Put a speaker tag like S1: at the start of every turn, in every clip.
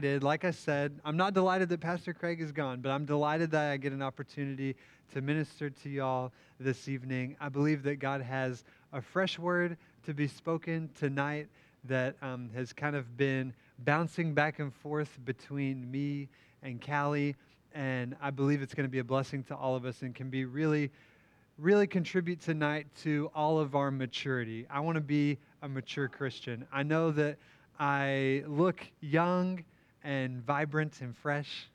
S1: delighted. Like I said, I'm not delighted that Pastor Craig is gone, but I'm delighted that I get an opportunity to minister to y'all this evening. I believe that God has a fresh word to be spoken tonight that um, has kind of been bouncing back and forth between me and Callie. And I believe it's going to be a blessing to all of us and can be really, really contribute tonight to all of our maturity. I want to be a mature Christian. I know that I look young and vibrant and fresh,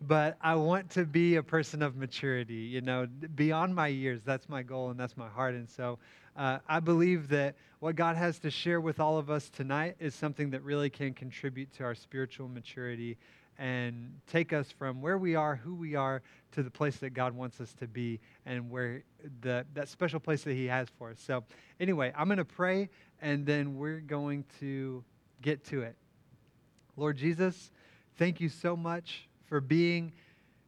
S1: but I want to be a person of maturity, you know, beyond my years. That's my goal and that's my heart. And so uh, I believe that what God has to share with all of us tonight is something that really can contribute to our spiritual maturity and take us from where we are, who we are, to the place that God wants us to be and where the, that special place that He has for us. So, anyway, I'm going to pray and then we're going to get to it. Lord Jesus, thank you so much for being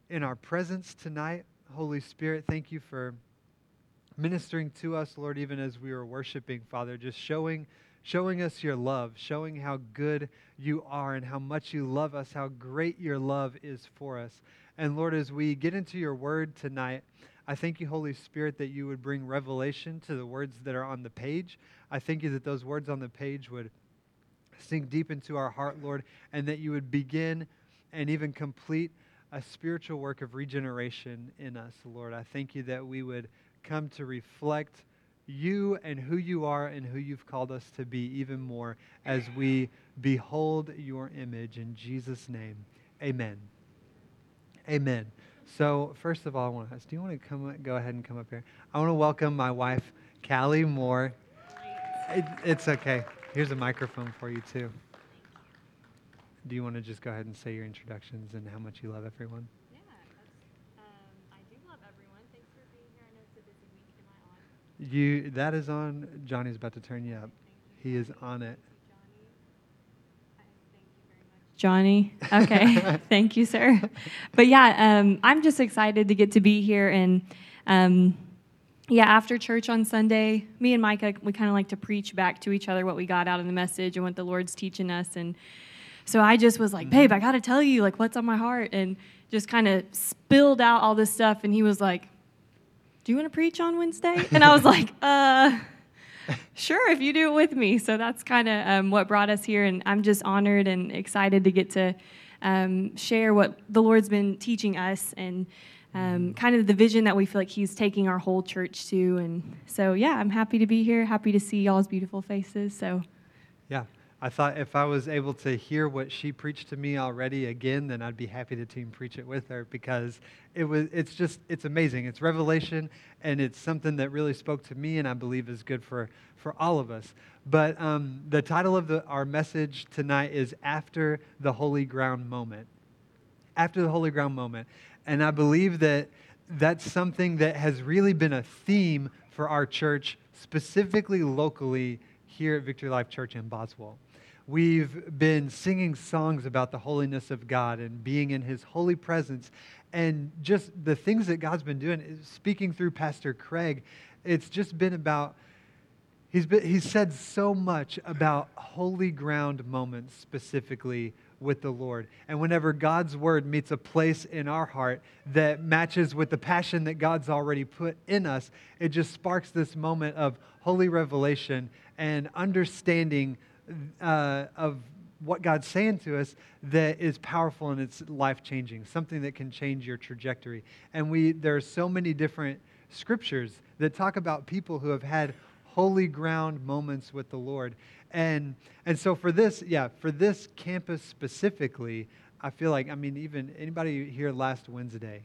S1: in our presence tonight. Holy Spirit, thank you for ministering to us, Lord, even as we were worshiping, Father, just showing showing us your love, showing how good you are and how much you love us, how great your love is for us. And Lord, as we get into your word tonight, I thank you, Holy Spirit, that you would bring revelation to the words that are on the page. I thank you that those words on the page would sink deep into our heart, Lord, and that you would begin and even complete a spiritual work of regeneration in us, Lord. I thank you that we would come to reflect you and who you are and who you've called us to be even more as we behold your image. In Jesus' name, amen. Amen. So, first of all, I want to ask, do you want to come, go ahead and come up here? I want to welcome my wife, Callie Moore. It, it's okay. Here's a microphone for you, too. Do you want to just go ahead and say your introductions and how much you love everyone?
S2: Yeah, um, I do love everyone. Thanks for being here. I know it's a busy week. Am I
S1: on? You that is on. Johnny's about to turn you up. He is on it.
S3: Johnny. Okay. Thank you, sir. But yeah, um, I'm just excited to get to be here. And um, yeah, after church on Sunday, me and Micah, we kind of like to preach back to each other what we got out of the message and what the Lord's teaching us. And so I just was like, babe, I got to tell you, like, what's on my heart. And just kind of spilled out all this stuff. And he was like, do you want to preach on Wednesday? And I was like, uh, sure, if you do it with me. So that's kind of um, what brought us here. And I'm just honored and excited to get to um, share what the Lord's been teaching us and um, kind of the vision that we feel like He's taking our whole church to. And so, yeah, I'm happy to be here, happy to see y'all's beautiful faces. So,
S1: yeah. I thought if I was able to hear what she preached to me already again, then I'd be happy to team preach it with her because it was it's just it's amazing. It's revelation and it's something that really spoke to me and I believe is good for for all of us. But um, the title of the, our message tonight is After the Holy Ground Moment. After the Holy Ground Moment. And I believe that that's something that has really been a theme for our church, specifically locally here at Victory Life Church in Boswell. We've been singing songs about the holiness of God and being in His holy presence. And just the things that God's been doing, speaking through Pastor Craig, it's just been about, he's, been, he's said so much about holy ground moments specifically with the Lord. And whenever God's word meets a place in our heart that matches with the passion that God's already put in us, it just sparks this moment of holy revelation and understanding uh, of what God's saying to us that is powerful and it's life changing, something that can change your trajectory. And we there are so many different scriptures that talk about people who have had holy ground moments with the Lord. And and so for this, yeah, for this campus specifically, I feel like I mean even anybody here last Wednesday,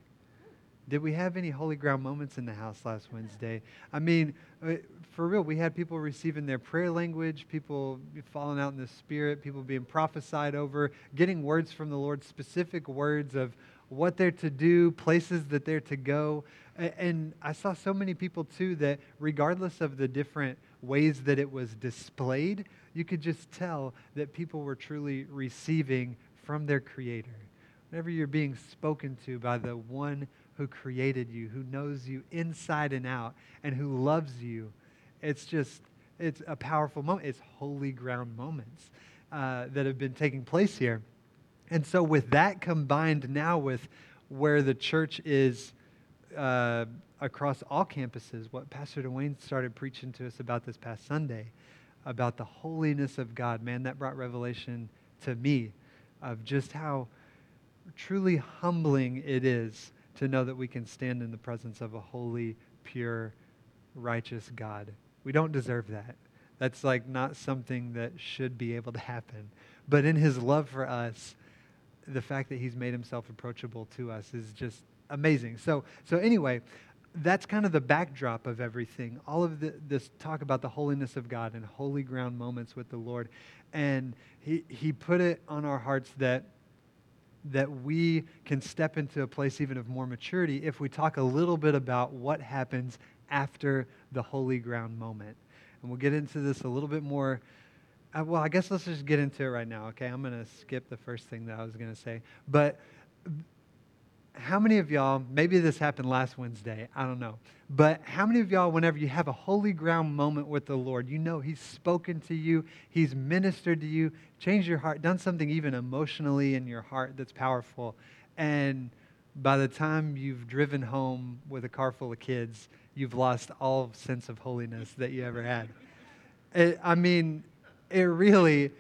S1: did we have any holy ground moments in the house last Wednesday? I mean, uh, for real, we had people receiving their prayer language, people falling out in the spirit, people being prophesied over, getting words from the Lord, specific words of what they're to do, places that they're to go. And I saw so many people too that, regardless of the different ways that it was displayed, you could just tell that people were truly receiving from their Creator. Whenever you're being spoken to by the one who created you, who knows you inside and out, and who loves you. It's just, it's a powerful moment. It's holy ground moments uh, that have been taking place here. And so, with that combined now with where the church is uh, across all campuses, what Pastor Duane started preaching to us about this past Sunday, about the holiness of God, man, that brought revelation to me of just how truly humbling it is to know that we can stand in the presence of a holy, pure, righteous God. We don't deserve that. That's like not something that should be able to happen. But in his love for us, the fact that he's made himself approachable to us is just amazing. So, so anyway, that's kind of the backdrop of everything. All of the, this talk about the holiness of God and holy ground moments with the Lord. And he, he put it on our hearts that, that we can step into a place even of more maturity if we talk a little bit about what happens after the holy ground moment. And we'll get into this a little bit more uh, well, I guess let's just get into it right now, okay? I'm going to skip the first thing that I was going to say. But how many of y'all, maybe this happened last Wednesday, I don't know, but how many of y'all, whenever you have a holy ground moment with the Lord, you know He's spoken to you, He's ministered to you, changed your heart, done something even emotionally in your heart that's powerful, and by the time you've driven home with a car full of kids, you've lost all sense of holiness that you ever had. It, I mean, it really,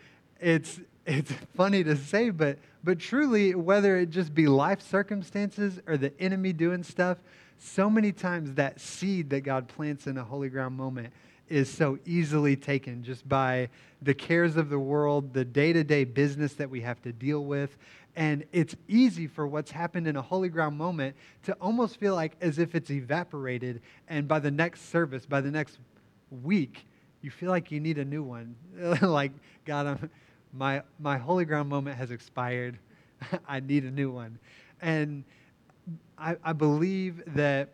S1: it's, it's funny to say, but, but truly, whether it just be life circumstances or the enemy doing stuff, so many times that seed that God plants in a holy ground moment is so easily taken just by the cares of the world, the day to day business that we have to deal with. And it's easy for what's happened in a holy ground moment to almost feel like as if it's evaporated. And by the next service, by the next week, you feel like you need a new one. like, God, I'm, my, my holy ground moment has expired. I need a new one. And I, I believe that,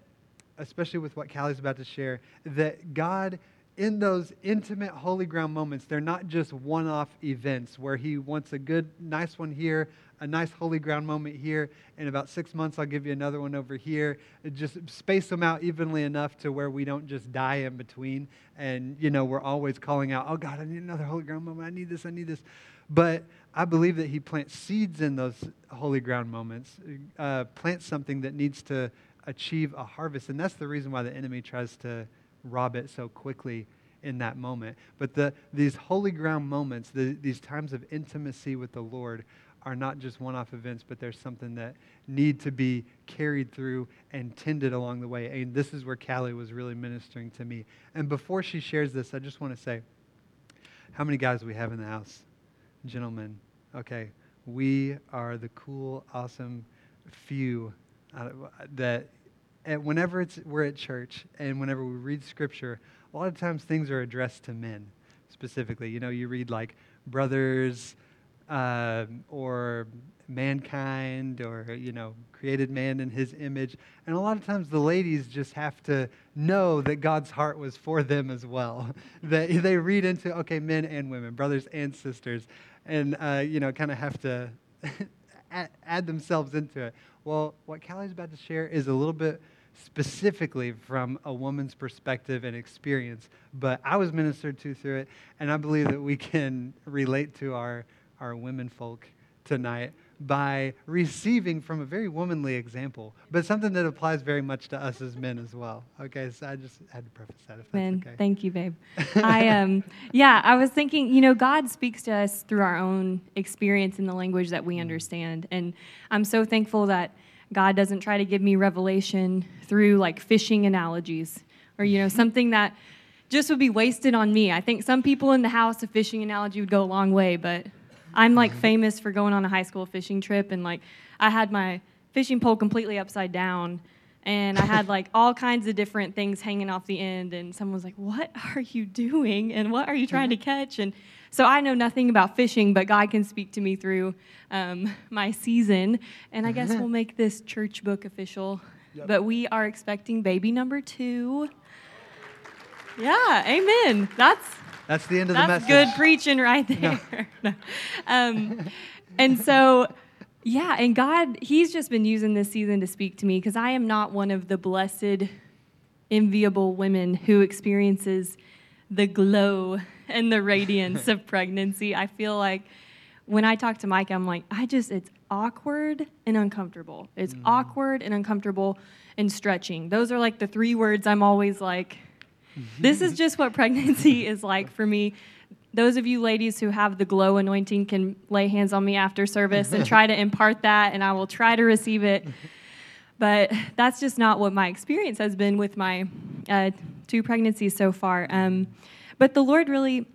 S1: especially with what Callie's about to share, that God in those intimate holy ground moments, they're not just one off events where He wants a good, nice one here, a nice holy ground moment here. In about six months, I'll give you another one over here. Just space them out evenly enough to where we don't just die in between. And, you know, we're always calling out, oh God, I need another holy ground moment. I need this, I need this. But I believe that He plants seeds in those holy ground moments, uh, plants something that needs to achieve a harvest. And that's the reason why the enemy tries to rob it so quickly in that moment. But the, these holy ground moments, the, these times of intimacy with the Lord, are not just one off events, but there's something that need to be carried through and tended along the way. And this is where Callie was really ministering to me. And before she shares this, I just want to say how many guys we have in the house? Gentlemen, okay, we are the cool, awesome few that whenever it's, we're at church and whenever we read scripture, a lot of times things are addressed to men specifically. You know, you read like brothers uh, or mankind or, you know, created man in his image. And a lot of times the ladies just have to know that God's heart was for them as well. that they read into, okay, men and women, brothers and sisters, and, uh, you know, kind of have to add themselves into it. Well, what Callie's about to share is a little bit specifically from a woman's perspective and experience, but I was ministered to through it, and I believe that we can relate to our, our women folk tonight by receiving from a very womanly example, but something that applies very much to us as men as well. Okay, so I just had to preface that. If
S3: Man,
S1: okay.
S3: thank you, babe. I um, yeah, I was thinking, you know, God speaks to us through our own experience in the language that we mm. understand, and I'm so thankful that God doesn't try to give me revelation through like fishing analogies or, you know, something that just would be wasted on me. I think some people in the house, a fishing analogy would go a long way, but I'm like mm-hmm. famous for going on a high school fishing trip and like I had my fishing pole completely upside down and I had like all kinds of different things hanging off the end and someone was like, "What are you doing? And what are you trying to catch?" And so I know nothing about fishing, but God can speak to me through um, my season. And I guess we'll make this church book official. Yep. But we are expecting baby number two. Yeah, amen. That's
S1: that's the end of
S3: the
S1: message.
S3: That's good preaching right there. No. um, and so, yeah, and God, He's just been using this season to speak to me because I am not one of the blessed, enviable women who experiences the glow and the radiance of pregnancy. I feel like when I talk to Mike, I'm like, I just, it's awkward and uncomfortable. It's mm. awkward and uncomfortable and stretching. Those are like the three words I'm always like, this is just what pregnancy is like for me. Those of you ladies who have the glow anointing can lay hands on me after service and try to impart that, and I will try to receive it. But that's just not what my experience has been with my uh, two pregnancies so far. Um, but the Lord really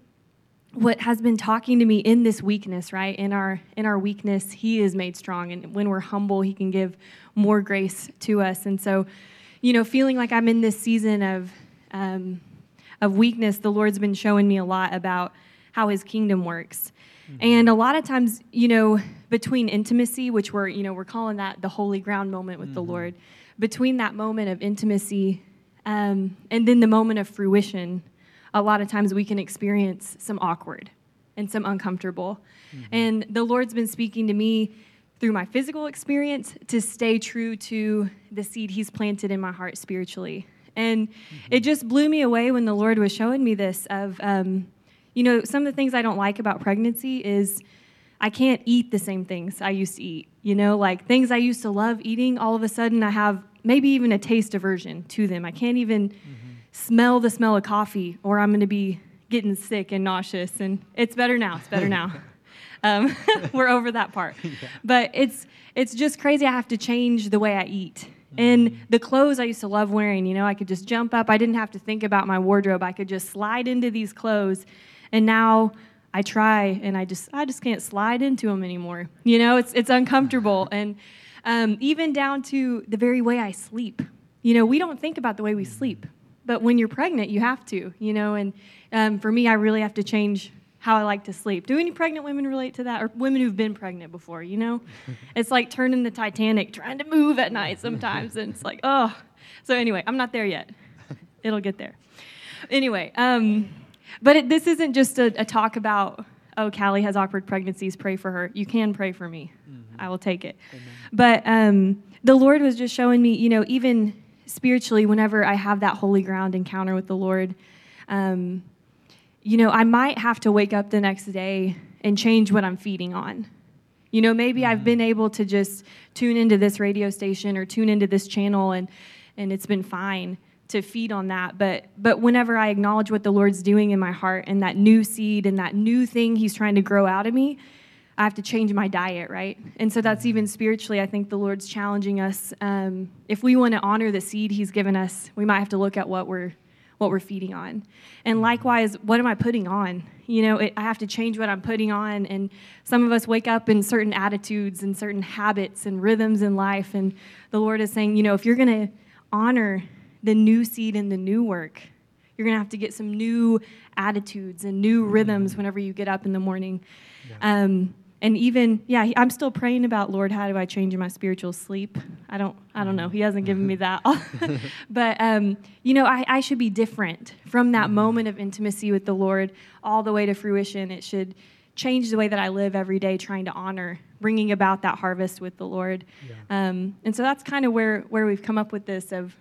S3: what has been talking to me in this weakness right in our in our weakness he is made strong and when we're humble he can give more grace to us and so you know feeling like i'm in this season of um, of weakness the lord's been showing me a lot about how his kingdom works mm-hmm. and a lot of times you know between intimacy which we're you know we're calling that the holy ground moment with mm-hmm. the lord between that moment of intimacy um, and then the moment of fruition a lot of times we can experience some awkward and some uncomfortable. Mm-hmm. And the Lord's been speaking to me through my physical experience to stay true to the seed He's planted in my heart spiritually. And mm-hmm. it just blew me away when the Lord was showing me this of, um, you know, some of the things I don't like about pregnancy is I can't eat the same things I used to eat. You know, like things I used to love eating, all of a sudden I have maybe even a taste aversion to them. I can't even mm-hmm smell the smell of coffee or I'm going to be getting sick and nauseous. And it's better now. It's better now. um, we're over that part. Yeah. But it's it's just crazy. I have to change the way I eat. And the clothes I used to love wearing, you know, I could just jump up. I didn't have to think about my wardrobe. I could just slide into these clothes. And now I try and I just I just can't slide into them anymore. You know, it's it's uncomfortable and um, even down to the very way I sleep. You know, we don't think about the way we sleep but when you're pregnant, you have to, you know. And um, for me, I really have to change how I like to sleep. Do any pregnant women relate to that, or women who've been pregnant before? You know, it's like turning the Titanic, trying to move at night sometimes, and it's like, oh. So anyway, I'm not there yet. It'll get there. Anyway, um, but it, this isn't just a, a, talk about oh, Callie has awkward pregnancies. Pray for her. You can pray for me. Mm-hmm. I will take it. Amen. But um, the Lord was just showing me, you know, even spiritually, whenever I have that holy ground encounter with the Lord, um, you know, I might have to wake up the next day and change what I'm feeding on. You know, maybe. I've been able to just tune into this radio station or tune into this channel and and it's been fine to feed on that. But but whenever I acknowledge what the Lord's doing in my heart and that new seed and that new thing he's trying to grow out of me, I have to change my diet, right? And so that's even spiritually, I think the Lord's challenging us. Um, if we want to honor the seed He's given us, we might have to look at what we're what we're feeding on. And likewise, what am I putting on? You know, it, I have to change what I'm putting on. And some of us wake up in certain attitudes and certain habits and rhythms in life. And the Lord is saying, you know, if you're going to honor the new seed and the new work, you're going to have to get some new attitudes and new rhythms whenever you get up in the morning. Yeah. Um, and even yeah i'm still praying about lord how do i change my spiritual sleep i don't i don't know he hasn't given me that but um, you know I, I should be different from that mm-hmm. moment of intimacy with the lord all the way to fruition it should change the way that i live every day trying to honor bringing about that harvest with the lord yeah. um, and so that's kind of where where we've come up with this of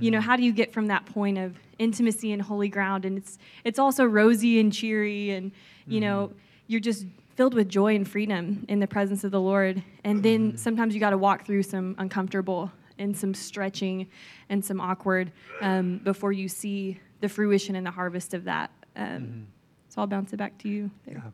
S3: you know mm-hmm. how do you get from that point of intimacy and holy ground and it's it's also rosy and cheery and you mm-hmm. know you're just filled with joy and freedom in the presence of the Lord. And then mm-hmm. sometimes you got to walk through some uncomfortable and some stretching and some awkward um, before you see the fruition and the harvest of that. Um, mm-hmm. So I'll bounce it back to you.
S1: There. Yeah.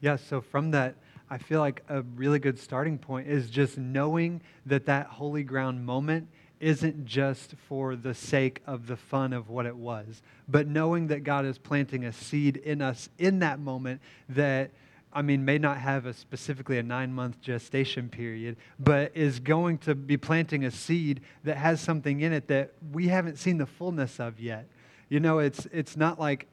S1: Yeah. So from that, I feel like a really good starting point is just knowing that that holy ground moment isn't just for the sake of the fun of what it was, but knowing that God is planting a seed in us in that moment that I mean, may not have a specifically a nine month gestation period, but is going to be planting a seed that has something in it that we haven't seen the fullness of yet. You know, it's, it's not like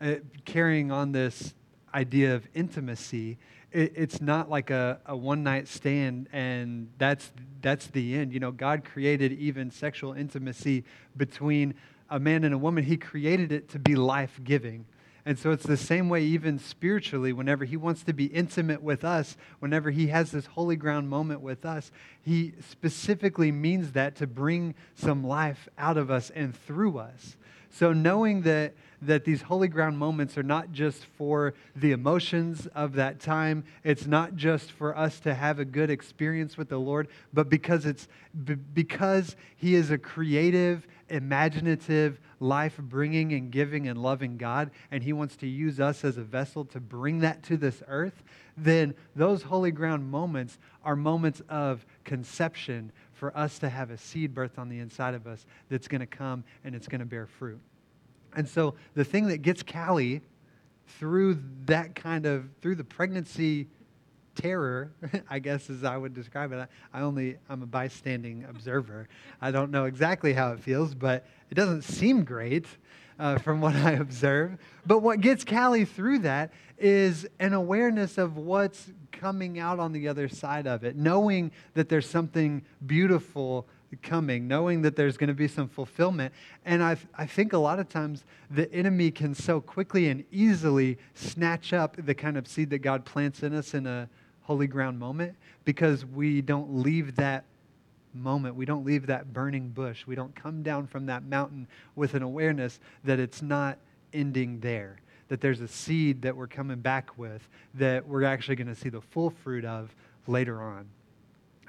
S1: uh, carrying on this idea of intimacy. It, it's not like a, a one night stand and that's, that's the end. You know, God created even sexual intimacy between a man and a woman, He created it to be life giving. And so it's the same way, even spiritually, whenever He wants to be intimate with us, whenever He has this holy ground moment with us, He specifically means that to bring some life out of us and through us. So knowing that that these holy ground moments are not just for the emotions of that time, it's not just for us to have a good experience with the Lord, but because it's because he is a creative, imaginative, life-bringing and giving and loving God and he wants to use us as a vessel to bring that to this earth, then those holy ground moments are moments of conception for us to have a seed birthed on the inside of us that's going to come and it's going to bear fruit. And so the thing that gets Callie through that kind of, through the pregnancy terror, I guess as I would describe it. I only, I'm a bystanding observer. I don't know exactly how it feels, but it doesn't seem great uh, from what I observe. But what gets Callie through that is an awareness of what's coming out on the other side of it, knowing that there's something beautiful coming, knowing that there's going to be some fulfillment. And I, I think a lot of times the enemy can so quickly and easily snatch up the kind of seed that God plants in us in a holy ground moment because we don't leave that moment. We don't leave that burning bush. We don't come down from that mountain with an awareness that it's not ending there, that there's a seed that we're coming back with that we're actually going to see the full fruit of later on.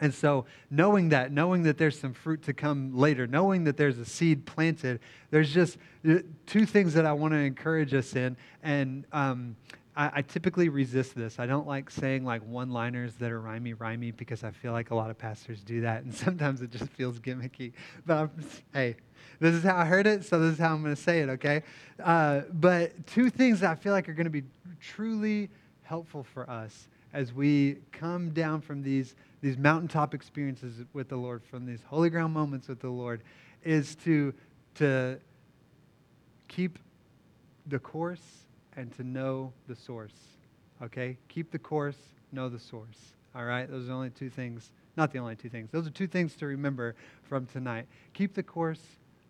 S1: And so, knowing that, knowing that there's some fruit to come later, knowing that there's a seed planted, there's just uh, two things that I want to encourage us in. And um, I, I, typically resist this. I don't like saying like one liners that are rhymey, rhymey, because I feel like a lot of pastors do that. And sometimes it just feels gimmicky. But I'm, hey, this is how I heard it, so this is how I'm going to say it, okay? Uh, but two things that I feel like are going to be truly helpful for us as we come down from these these mountaintop experiences with the Lord, from these holy ground moments with the Lord, is to, to keep the course and to know the source. Okay? Keep the course, know the source. All right? Those are the only two things. Not the only two things. Those are two things to remember from tonight. Keep the course,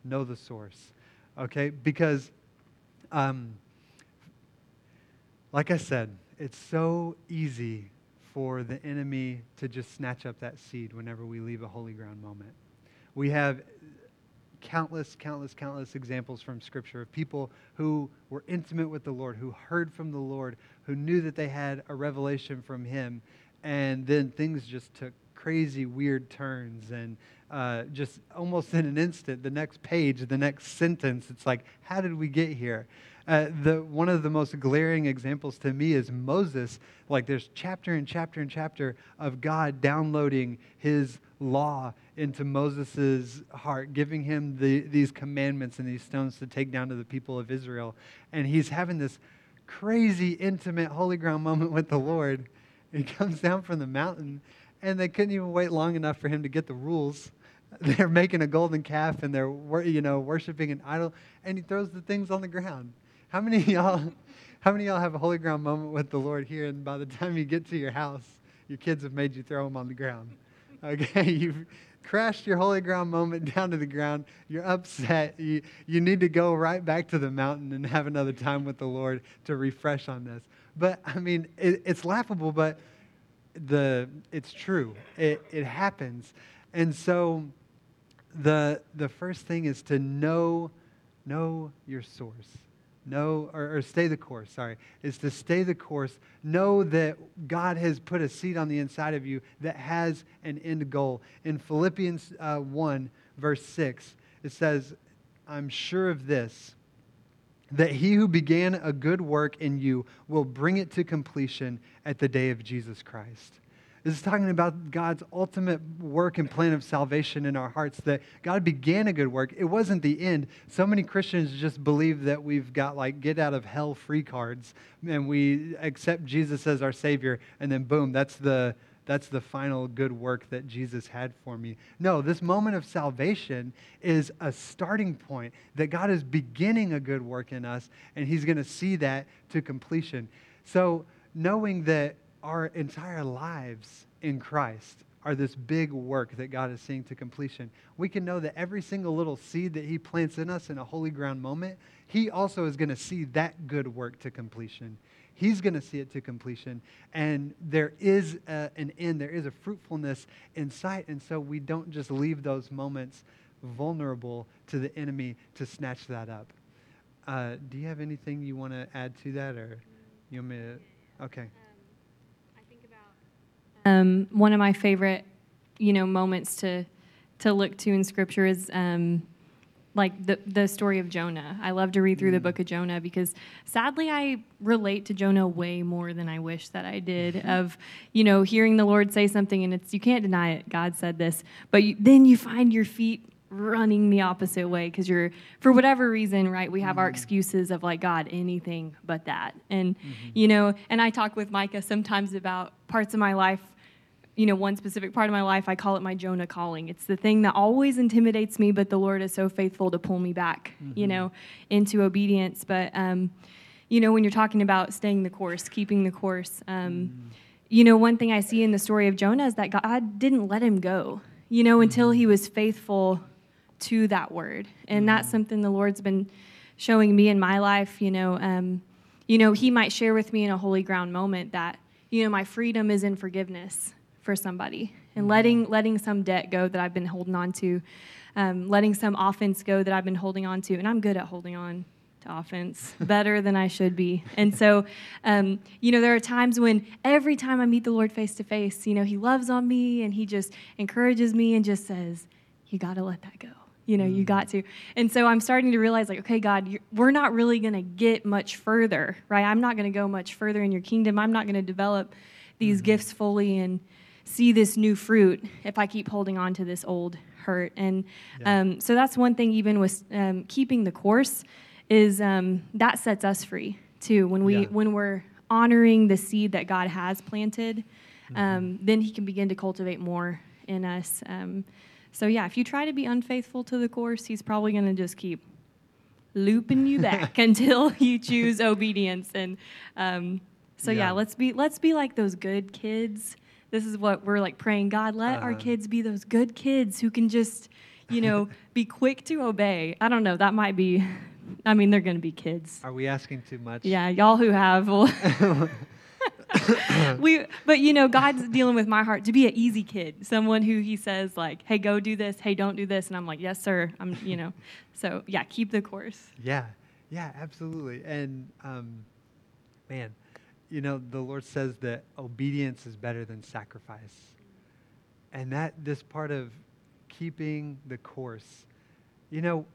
S1: know the source. Okay? Because, um, like I said, it's so easy for the enemy to just snatch up that seed whenever we leave a holy ground moment. We have countless, countless, countless examples from Scripture of people who were intimate with the Lord, who heard from the Lord, who knew that they had a revelation from Him, and then things just took crazy, weird turns, and uh, just almost in an instant, the next page, the next sentence, it's like, how did we get here? Uh, the, one of the most glaring examples to me is Moses. Like there's chapter and chapter and chapter of God downloading his law into Moses' heart, giving him the, these commandments and these stones to take down to the people of Israel. And he's having this crazy, intimate, holy ground moment with the Lord. He comes down from the mountain, and they couldn't even wait long enough for him to get the rules. They're making a golden calf and they're you know worshiping an idol, and he throws the things on the ground. How many y'all, how many y'all have a holy ground moment with the Lord here, and by the time you get to your house, your kids have made you throw them on the ground? Okay, you've crashed your holy ground moment down to the ground. You're upset. You, you need to go right back to the mountain and have another time with the Lord to refresh on this. But I mean, it, it's laughable, but the it's true. It, it happens. And so the the first thing is to know know your source know or, or, stay the course sorry is to stay the course. Know that god has put a seed on the inside of you that has an end goal. In philippians uh, 1 verse 6 it says i'm sure of this that he who began a good work in you will bring it to completion at the day of jesus christ this is talking about God's ultimate work and plan of salvation in our hearts, that God began a good work. It wasn't the end. So many Christians just believe that we've got like get out of hell free cards and we accept Jesus as our Savior, and then boom, that's the that's the final good work that Jesus had for me. No, this moment of salvation is a starting point that God is beginning a good work in us, and He's going to see that to completion. So, knowing that our entire lives in Christ are this big work that God is seeing to completion. We can know that every single little seed that He plants in us in a holy ground moment, He also is going to see that good work to completion. He's going to see it to completion. And there is a, an end, there is a fruitfulness in sight. And so we don't just leave those moments vulnerable to the enemy to snatch that up. Uh, do you have anything you want to add to that, or you want me to? Okay.
S3: Um, one of my favorite, you know, moments to to look to in Scripture is um, like the the story of Jonah. I love to read through the
S1: Mm.
S3: book of Jonah because sadly I relate to Jonah way more than I wish that I did. of you know hearing the Lord say something and it's you can't deny it. God said this, but you, then you find your feet running the opposite way because you're for whatever reason right we have our excuses of like god anything but that and you know and i talk with micah sometimes about parts of my life you know, one specific part of my life, I call it my Jonah calling. It's the thing that always intimidates me, but the Lord is so faithful to pull me back, you know, into obedience. But, um, you know, when you're talking about staying the course, keeping the course, um, you know, one thing I see in the story of Jonah is that God didn't let him go, you know, until he was faithful to that word. And that's something the Lord's been showing me in my life, you know. Um, you know, he might share with me in a holy ground moment that, you know, my freedom is in forgiveness for somebody and letting letting some debt go that I've been holding on to, um, letting some offense go that I've been holding on to, and I'm good at holding on to offense better than I should be. And so, um, you know, there are times when every time I meet the Lord face to face, you know, He loves on me and He just encourages me and just says, "You got to let that go." You know, you got to. And so I'm starting to realize, like, okay, God, you're, we're not really going to get much further, right? I'm not going to go much further in your kingdom. I'm not going to develop these gifts fully and see this new fruit if I keep holding on to this old hurt. And
S1: Yeah.
S3: um, so that's one thing, even with um, keeping the course, is um, that sets us free too. When we
S1: Yeah.
S3: when we're honoring the seed that God has planted, um, then He can begin to cultivate more in us. Um, so yeah, if you try to be unfaithful to the course, He's probably going to just keep looping you back until you choose obedience. And um, so yeah.
S1: Yeah.
S3: let's be let's be like those good kids. This is what we're like praying. God, let our
S1: Uh-huh.
S3: kids be those good kids who can just, you know, be quick to obey. I don't know. That might be. I mean, they're going to be kids.
S1: Are we asking too much?
S3: Yeah, y'all who have. Will we, but you know, God's dealing with my heart to be an easy kid, someone who He says like, "Hey, go do this. Hey, don't do this," and I'm like, "Yes, sir." I'm, you know, so yeah, keep the course.
S1: Yeah, yeah, absolutely. And um, man, you know, the Lord says that obedience is better than sacrifice. And that this part of keeping the course, you know,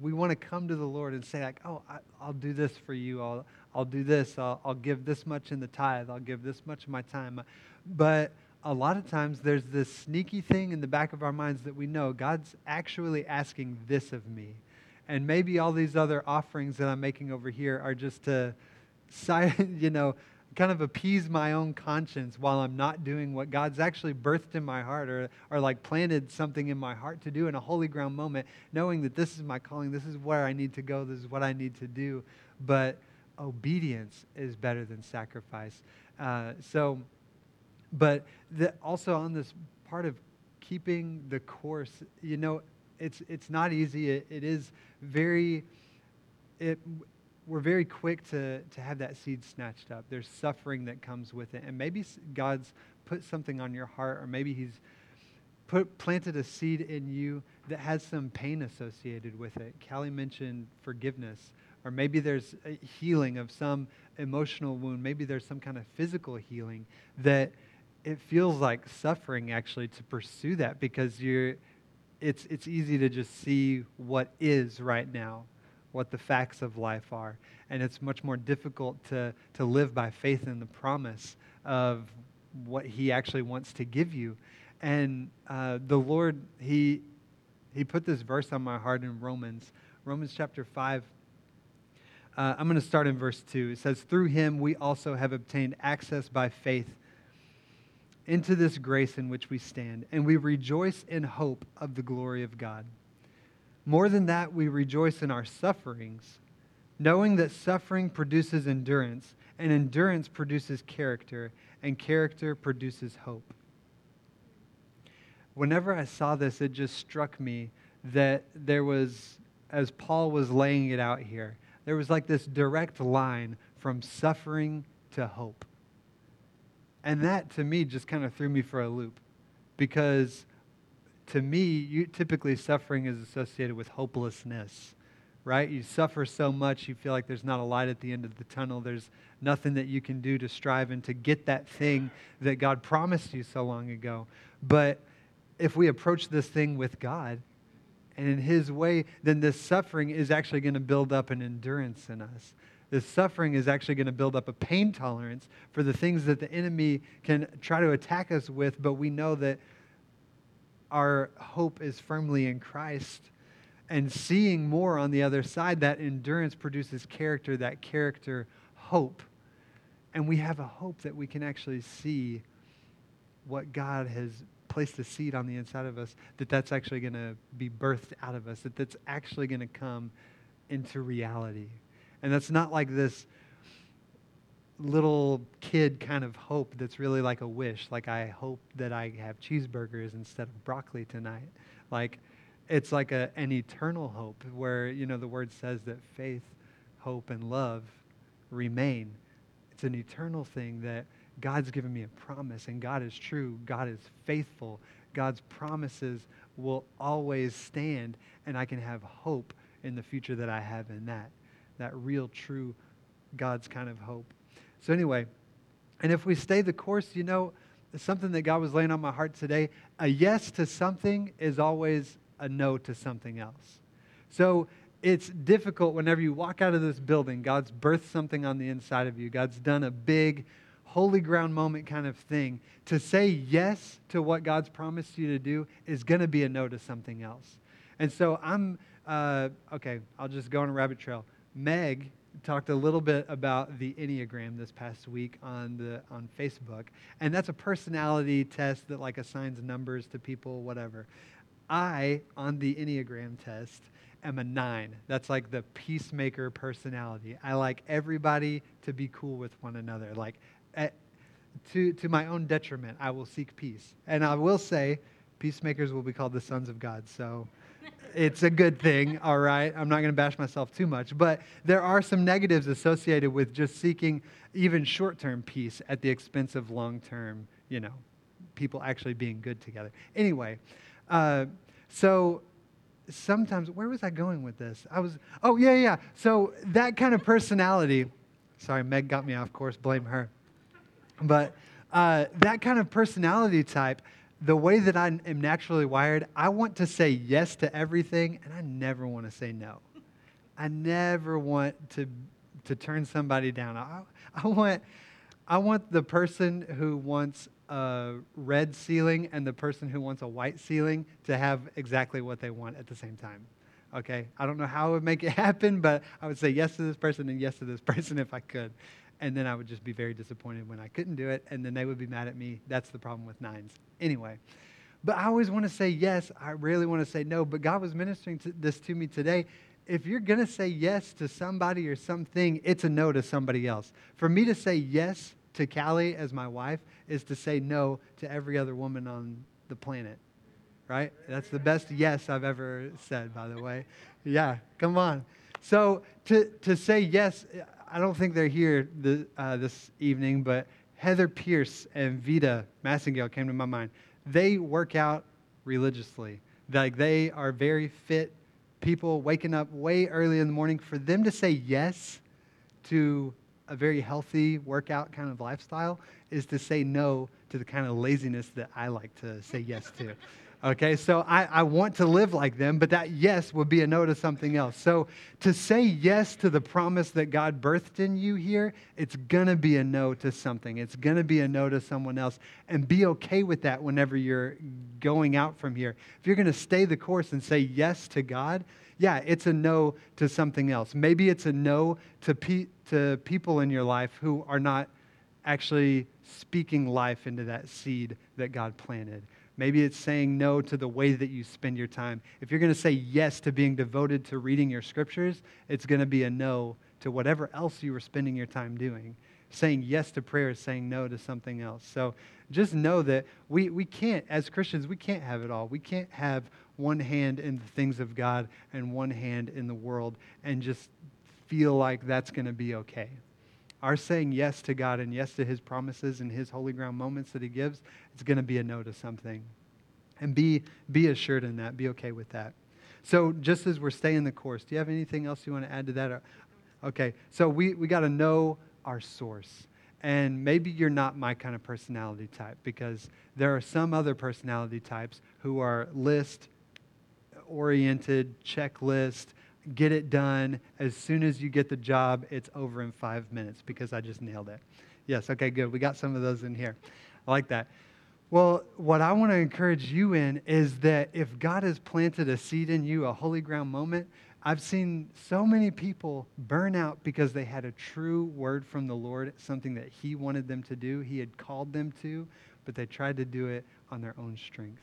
S1: we want to come to the Lord and say like, "Oh, I, I'll do this for you. I'll I'll do this. I'll, I'll give this much in the tithe. I'll give this much of my time." But a lot of times there's this sneaky thing in the back of our minds that we know God's actually asking this of me. And maybe all these other offerings that I'm making over here are just to, you know, kind of appease my own conscience while I'm not doing what God's actually birthed in my heart or, or like planted something in my heart to do in a holy ground moment, knowing that this is my calling, this is where I need to go, this is what I need to do. But obedience is better than sacrifice. Uh, so, but the, also on this part of keeping the course, you know, it's it's not easy. It, it is very. It we're very quick to to have that seed snatched up. There's suffering that comes with it, and maybe God's put something on your heart, or maybe He's put planted a seed in you that has some pain associated with it. Callie mentioned forgiveness, or maybe there's a healing of some emotional wound. Maybe there's some kind of physical healing that it feels like suffering actually to pursue that because you're it's it's easy to just see what is right now what the facts of life are. And it's much more difficult to to live by faith in the promise of what he actually wants to give you. And uh, the lord he he put this verse on my heart in romans romans chapter 5 uh, i'm going to start in verse 2 it says through him we also have obtained access by faith into this grace in which we stand, and we rejoice in hope of the glory of God. More than that, we rejoice in our sufferings, knowing that suffering produces endurance, and endurance produces character, and character produces hope. Whenever I saw this, it just struck me that there was, as Paul was laying it out here, there was like this direct line from suffering to hope. And that to me just kind of threw me for a loop because to me, you, typically suffering is associated with hopelessness, right? You suffer so much, you feel like there's not a light at the end of the tunnel. There's nothing that you can do to strive and to get that thing that God promised you so long ago. But if we approach this thing with God and in His way, then this suffering is actually going to build up an endurance in us. This suffering is actually going to build up a pain tolerance for the things that the enemy can try to attack us with, but we know that our hope is firmly in Christ. And seeing more on the other side, that endurance produces character, that character, hope. And we have a hope that we can actually see what God has placed a seed on the inside of us, that that's actually going to be birthed out of us, that that's actually going to come into reality. And that's not like this little kid kind of hope that's really like a wish. Like, I hope that I have cheeseburgers instead of broccoli tonight. Like, it's like a, an eternal hope where, you know, the word says that faith, hope, and love remain. It's an eternal thing that God's given me a promise, and God is true. God is faithful. God's promises will always stand, and I can have hope in the future that I have in that. That real, true God's kind of hope. So, anyway, and if we stay the course, you know, something that God was laying on my heart today a yes to something is always a no to something else. So, it's difficult whenever you walk out of this building. God's birthed something on the inside of you, God's done a big, holy ground moment kind of thing. To say yes to what God's promised you to do is going to be a no to something else. And so I'm, uh, okay, I'll just go on a rabbit trail. Meg talked a little bit about the Enneagram this past week on the on Facebook, and that's a personality test that like assigns numbers to people, whatever. I on the Enneagram test am a nine. That's like the peacemaker personality. I like everybody to be cool with one another. Like, at, to to my own detriment, I will seek peace, and I will say, peacemakers will be called the sons of God. So it's a good thing, all right? I'm not going to bash myself too much. But there are some negatives associated with just seeking even short term peace at the expense of long term, you know, people actually being good together. Anyway, uh, so sometimes, where was I going with this? I was, oh, yeah, yeah. So that kind of personality, sorry, Meg got me off course, blame her. But uh, that kind of personality type, the way that I am naturally wired, I want to say yes to everything, and I never want to say no. I never want to to turn somebody down. I, I want I want the person who wants a red ceiling and the person who wants a white ceiling to have exactly what they want at the same time. Okay? I don't know how I would make it happen, but I would say yes to this person and yes to this person if I could. And then I would just be very disappointed when I couldn't do it, and then they would be mad at me. That's the problem with nines. Anyway, but I always want to say yes. I rarely want to say no. But God was ministering to this to me today. If you're going to say yes to somebody or something, it's a no to somebody else. For me to say yes to Callie as my wife is to say no to every other woman on the planet. Right? That's the best yes I've ever said, by the way. Yeah, come on. So to, to say yes, I don't think they're here the, uh, this evening, but Heather Pierce and Vita Massengale came to my mind. They work out religiously. Like they are very fit people waking up way early in the morning. For them to say yes to a very healthy workout kind of lifestyle is to say no to the kind of laziness that I like to say yes to. Okay, so I, I want to live like them, but that yes would be a no to something else. So to say yes to the promise that God birthed in you here, it's to be a no to something. It's to be a no to someone else. And be okay with that whenever you're going out from here. If you're to stay the course and say yes to God, yeah, it's a no to something else. Maybe it's a no to, pe- to people in your life who are not actually speaking life into that seed that God planted. Maybe it's saying no to the way that you spend your time. If you're going to say yes to being devoted to reading your scriptures, it's going to be a no to whatever else you were spending your time doing. Saying yes to prayer is saying no to something else. So just know that we, we can't, as Christians, we can't have it all. We can't have one hand in the things of God and one hand in the world and just feel like that's going to be okay. Our saying yes to God and yes to his promises and his holy ground moments that he gives, it's going to be a no to something. And be, be assured in that. Be okay with that. So, just as we're staying the course, do you have anything else you want to add to that? Okay, so we, we got to know our source. And maybe you're not my kind of personality type because there are some other personality types who are list oriented, checklist, get it done. As soon as you get the job, it's over in five minutes because I just nailed it. Yes, okay, good. We got some of those in here. I like that. Well, what I want to encourage you in is that if God has planted a seed in you, a holy ground moment, I've seen so many people burn out because they had a true word from the Lord, something that He wanted them to do, He had called them to, but they tried to do it on their own strength.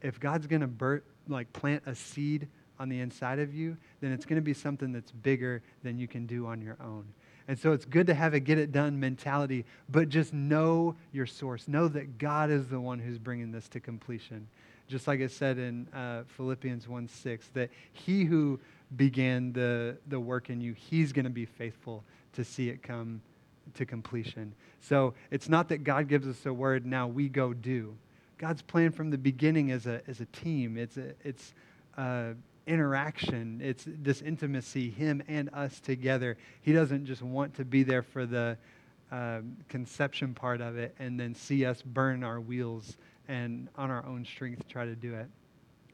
S1: If God's going to bur- like plant a seed on the inside of you, then it's going to be something that's bigger than you can do on your own. And so it's good to have a get it done mentality, but just know your source. Know that God is the one who's bringing this to completion. Just like it said in uh, Philippians 1 6, that he who began the, the work in you, he's going to be faithful to see it come to completion. So it's not that God gives us a word, now we go do. God's plan from the beginning as a, as a team. It's, a, it's uh, interaction. It's this intimacy, him and us together. He doesn't just want to be there for the uh, conception part of it and then see us burn our wheels and on our own strength try to do it.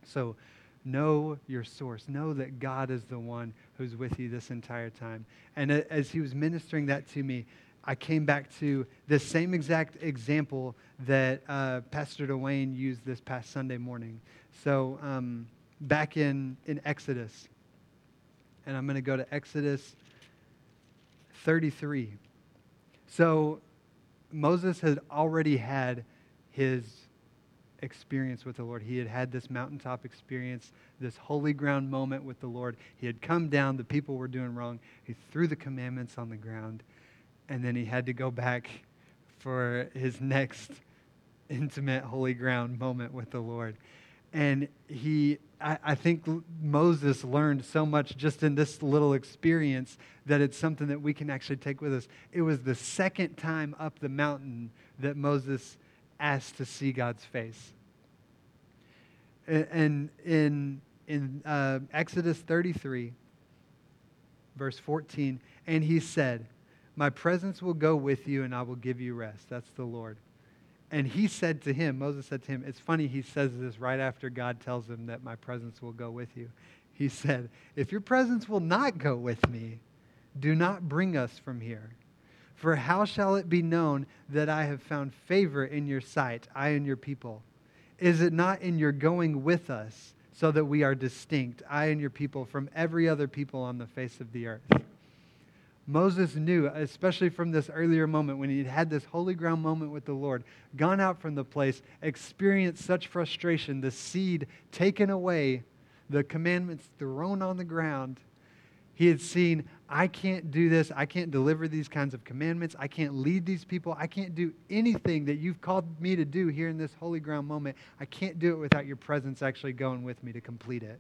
S1: So know your source. Know that God is the one who's with you this entire time. And as he was ministering that to me, I came back to the same exact example that uh, Pastor Duane used this past Sunday morning. So, um, back in, in Exodus, and I'm going to go to Exodus 33. So, Moses had already had his experience with the Lord. He had had this mountaintop experience, this holy ground moment with the Lord. He had come down, the people were doing wrong. He threw the commandments on the ground, and then he had to go back for his next intimate holy ground moment with the Lord. And he, I, I, think Moses learned so much just in this little experience that it's something that we can actually take with us. It was the second time up the mountain that Moses asked to see God's face. And in, in uh, Exodus 33, verse 14, and he said, My presence will go with you and I will give you rest. That's the Lord. And he said to him, Moses said to him, it's funny he says this right after God tells him that my presence will go with you. He said, If your presence will not go with me, do not bring us from here. For how shall it be known that I have found favor in your sight, I and your people? Is it not in your going with us, so that we are distinct, I and your people, from every other people on the face of the earth? Moses knew, especially from this earlier moment when he'd had this holy ground moment with the Lord, gone out from the place, experienced such frustration, the seed taken away, the commandments thrown on the ground. He had seen, I can't do this. I can't deliver these kinds of commandments. I can't lead these people. I can't do anything that you've called me to do here in this holy ground moment. I can't do it without your presence actually going with me to complete it.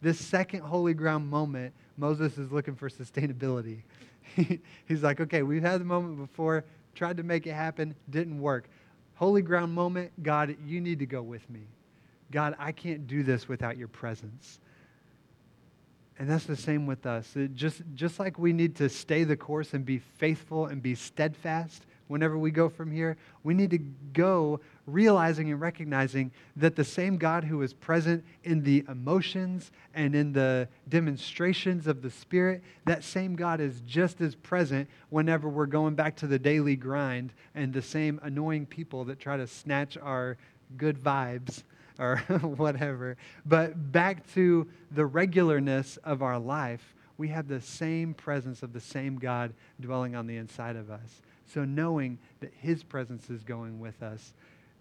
S1: This second holy ground moment, Moses is looking for sustainability. He's like, okay, we've had the moment before, tried to make it happen, didn't work. Holy ground moment, God, you need to go with me. God, I can't do this without your presence. And that's the same with us. It just, just like we need to stay the course and be faithful and be steadfast whenever we go from here, we need to go realizing and recognizing that the same God who is present in the emotions and in the demonstrations of the Spirit, that same God is just as present whenever we're going back to the daily grind and the same annoying people that try to snatch our good vibes or whatever. But back to the regularness of our life, we have the same presence of the same God dwelling on the inside of us. So knowing that his presence is going with us,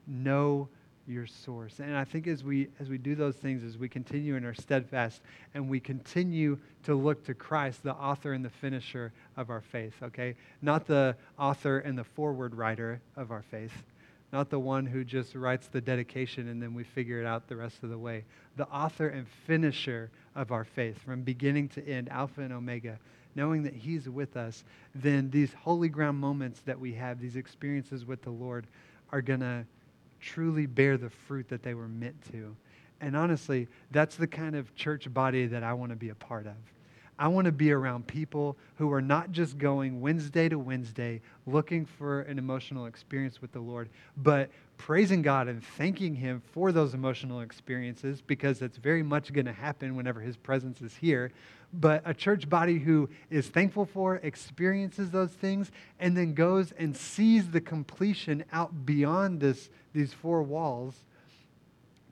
S1: know your source. And I think as we as we do those things, as we continue in our steadfast and we continue to look to Christ, the author and the finisher of our faith, okay? Not the author and the forward writer of our faith, not the one who just writes the dedication and then we figure it out the rest of the way. The author and finisher of our faith, from beginning to end, Alpha and Omega, knowing that He's with us, then these holy ground moments that we have, these experiences with the Lord, are going to truly bear the fruit that they were meant to. And honestly, that's the kind of church body that I want to be a part of. I want to be around people who are not just going Wednesday to Wednesday looking for an emotional experience with the Lord, but praising God and thanking Him for those emotional experiences because it's very much going to happen whenever His presence is here. But a church body who is thankful for, experiences those things, and then goes and sees the completion out beyond this, these four walls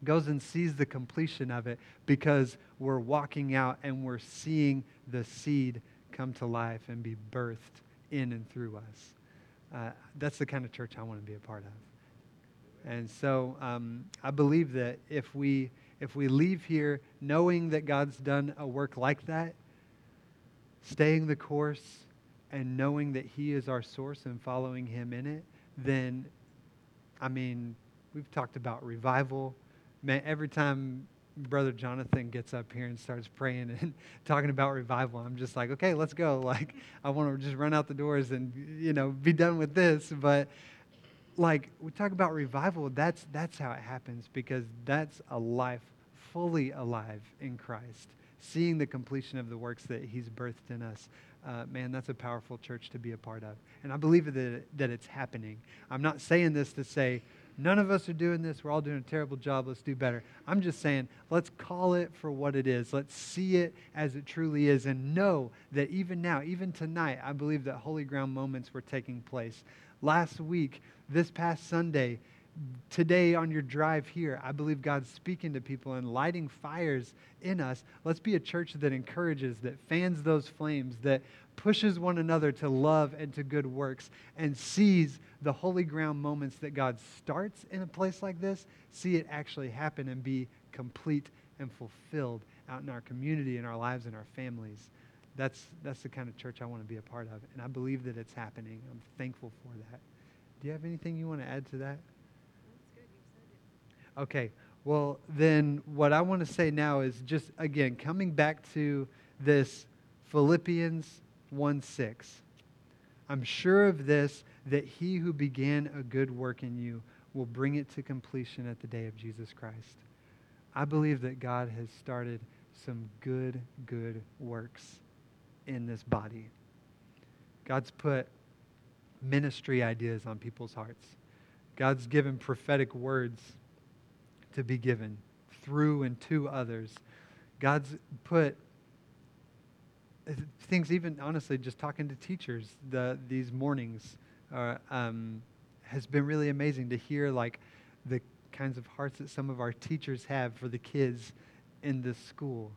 S1: goes and sees the completion of it because we're walking out and we're seeing the seed come to life and be birthed in and through us. Uh, that's the kind of church I want to be a part of. And so um, I believe that if we if we leave here knowing that God's done a work like that, staying the course and knowing that He is our source and following Him in it, then I mean, we've talked about revival man, every time Brother Jonathan gets up here and starts praying and talking about revival, I'm just like, okay, let's go. Like, I want to just run out the doors and, you know, be done with this. But, like, we talk about revival, that's, that's how it happens because that's a life fully alive in Christ, seeing the completion of the works that He's birthed in us. Uh, man, that's a powerful church to be a part of. And I believe that, that it's happening. I'm not saying this to say, None of us are doing this. We're all doing a terrible job. Let's do better. I'm just saying, let's call it for what it is. Let's see it as it truly is and know that even now, even tonight, I believe that holy ground moments were taking place. Last week, this past Sunday, today on your drive here, I believe God's speaking to people and lighting fires in us. Let's be a church that encourages, that fans those flames, that pushes one another to love and to good works, and sees the holy ground moments that God starts in a place like this, see it actually happen and be complete and fulfilled out in our community, in our lives, in our families. That's, that's the kind of church I want to be a part of. And I believe that it's happening. I'm thankful for that. Do you have anything you want to add to that? Okay. Well, then what I want to say now is just, again, coming back to this Philippians 1 6. I'm sure of this, that he who began a good work in you will bring it to completion at the day of Jesus Christ. I believe that God has started some good, good works in this body. God's put ministry ideas on people's hearts. God's given prophetic words to be given through and to others. God's put things, even honestly, just talking to teachers the, these mornings uh, um, has been really amazing to hear like the kinds of hearts that some of our teachers have for the kids in this school.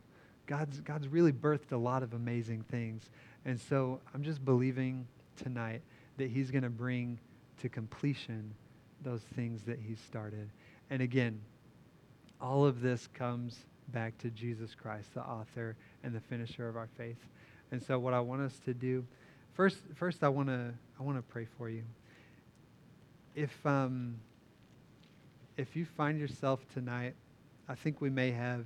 S1: God's, God's really birthed a lot of amazing things. And so I'm just believing tonight that He's going to bring to completion those things that He started. And again, all of this comes back to Jesus Christ, the author and the finisher of our faith. And so what I want us to do, first, first I want to I want to pray for you. If um, if you find yourself tonight, I think we may have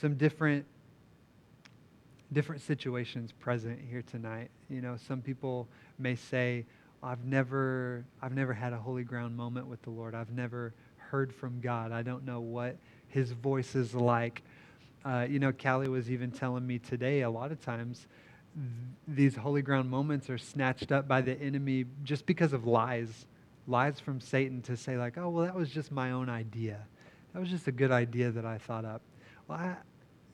S1: some different different situations present here tonight. You know, some people may say, I've never I've never had a holy ground moment with the Lord. I've never heard from God. I don't know what his voice is like. Uh, you know, Callie was even telling me today a lot of times th- these holy ground moments are snatched up by the enemy just because of lies, lies from Satan to say, like, oh, well, that was just my own idea. That was just a good idea that I thought up. Well, I,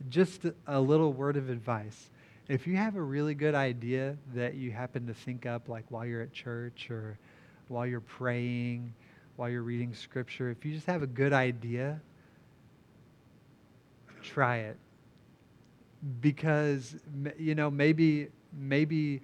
S1: just a little word of advice. If you have a really good idea that you happen to think up, like while you're at church or while you're praying, while you're reading scripture, if you just have a good idea try it because you know maybe maybe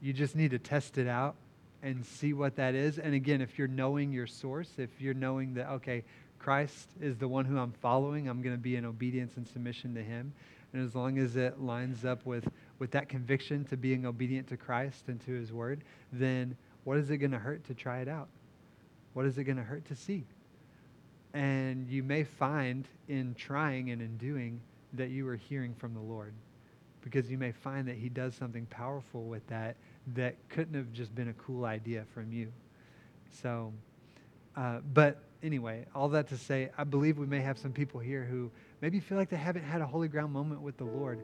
S1: you just need to test it out and see what that is and again if you're knowing your source if you're knowing that okay christ is the one who i'm following i'm going to be in obedience and submission to him and as long as it lines up with with that conviction to being obedient to christ and to his word then what is it going to hurt to try it out what is it going to hurt to see and you may find in trying and in doing that you are hearing from the Lord. Because you may find that He does something powerful with that that couldn't have just been a cool idea from you. So Uh, but anyway, all that to say, I believe we may have some people here who maybe feel like they haven't had a holy ground moment with the Lord.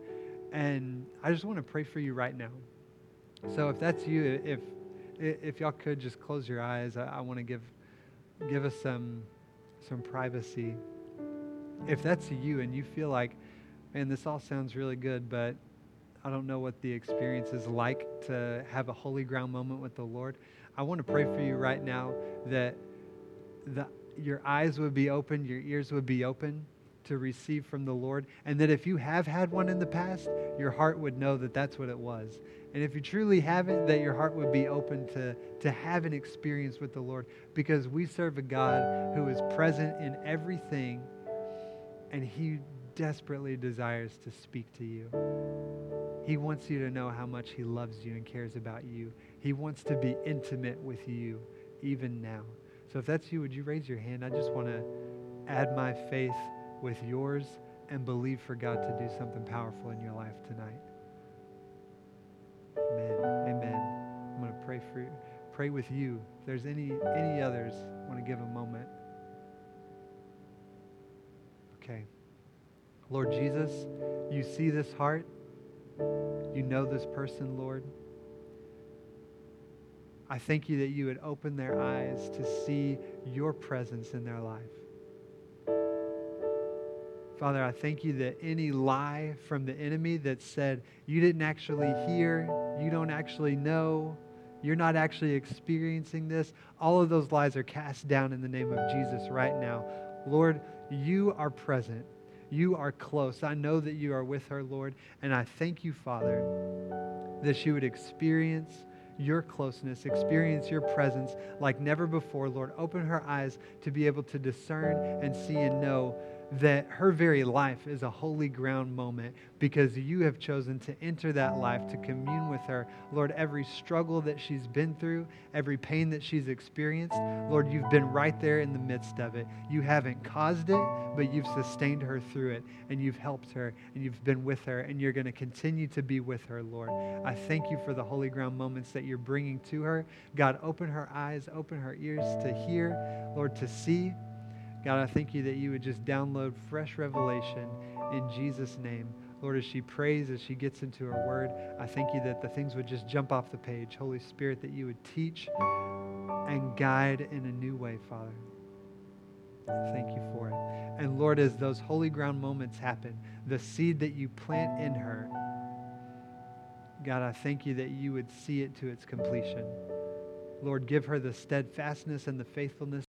S1: And I just want to pray for you right now. So if that's you, if if y'all could just close your eyes, I, I want to give give us some some privacy. If that's you and you feel like, man, this all sounds really good, but I don't know what the experience is like to have a holy ground moment with the Lord. I want to pray for you right now that the, your eyes would be open, your ears would be open to receive from the Lord, and that if you have had one in the past, your heart would know that that's what it was. And if you truly haven't, that your heart would be open to, to have an experience with the Lord because we serve a God who is present in everything and He desperately desires to speak to you. He wants you to know how much He loves you and cares about you. He wants to be intimate with you even now. So if that's you, would you raise your hand? I just want to add my faith with yours and believe for God to do something powerful in your life tonight. Amen. Amen. I'm going to pray for you. Pray with you. If there's any any others, I want to give a moment. Okay. Lord Jesus, you see this heart. You know this person, Lord. I thank you that you would open their eyes to see your presence in their life. Father, I thank you that any lie from the enemy that said you didn't actually hear, you don't actually know, you're not actually experiencing this, all of those lies are cast down in the name of Jesus right now. Lord, you are present. You are close. I know that you are with her, Lord, and I thank you, Father, that she would experience your closeness, experience your presence like never before, Lord. Open her eyes to be able to discern and see and know that her very life is a holy ground moment because you have chosen to enter that life to commune with her. Lord, every struggle that she's been through, every pain that she's experienced, Lord, you've been right there in the midst of it. You haven't caused it, but you've sustained her through it, and you've helped her, and you've been with her, and you're going to continue to be with her, Lord. I thank you for the holy ground moments that you're bringing to her. God, open her eyes, open her ears to hear, Lord, to see. God, I thank you that you would just download fresh revelation in Jesus' name. Lord, as she prays, as she gets into her word, I thank you that the things would just jump off the page. Holy Spirit, that you would teach and guide in a new way, Father. Thank you for it. And Lord, as those holy ground moments happen, the seed that you plant in her, God, I thank you that you would see it to its completion. Lord, give her the steadfastness and the faithfulness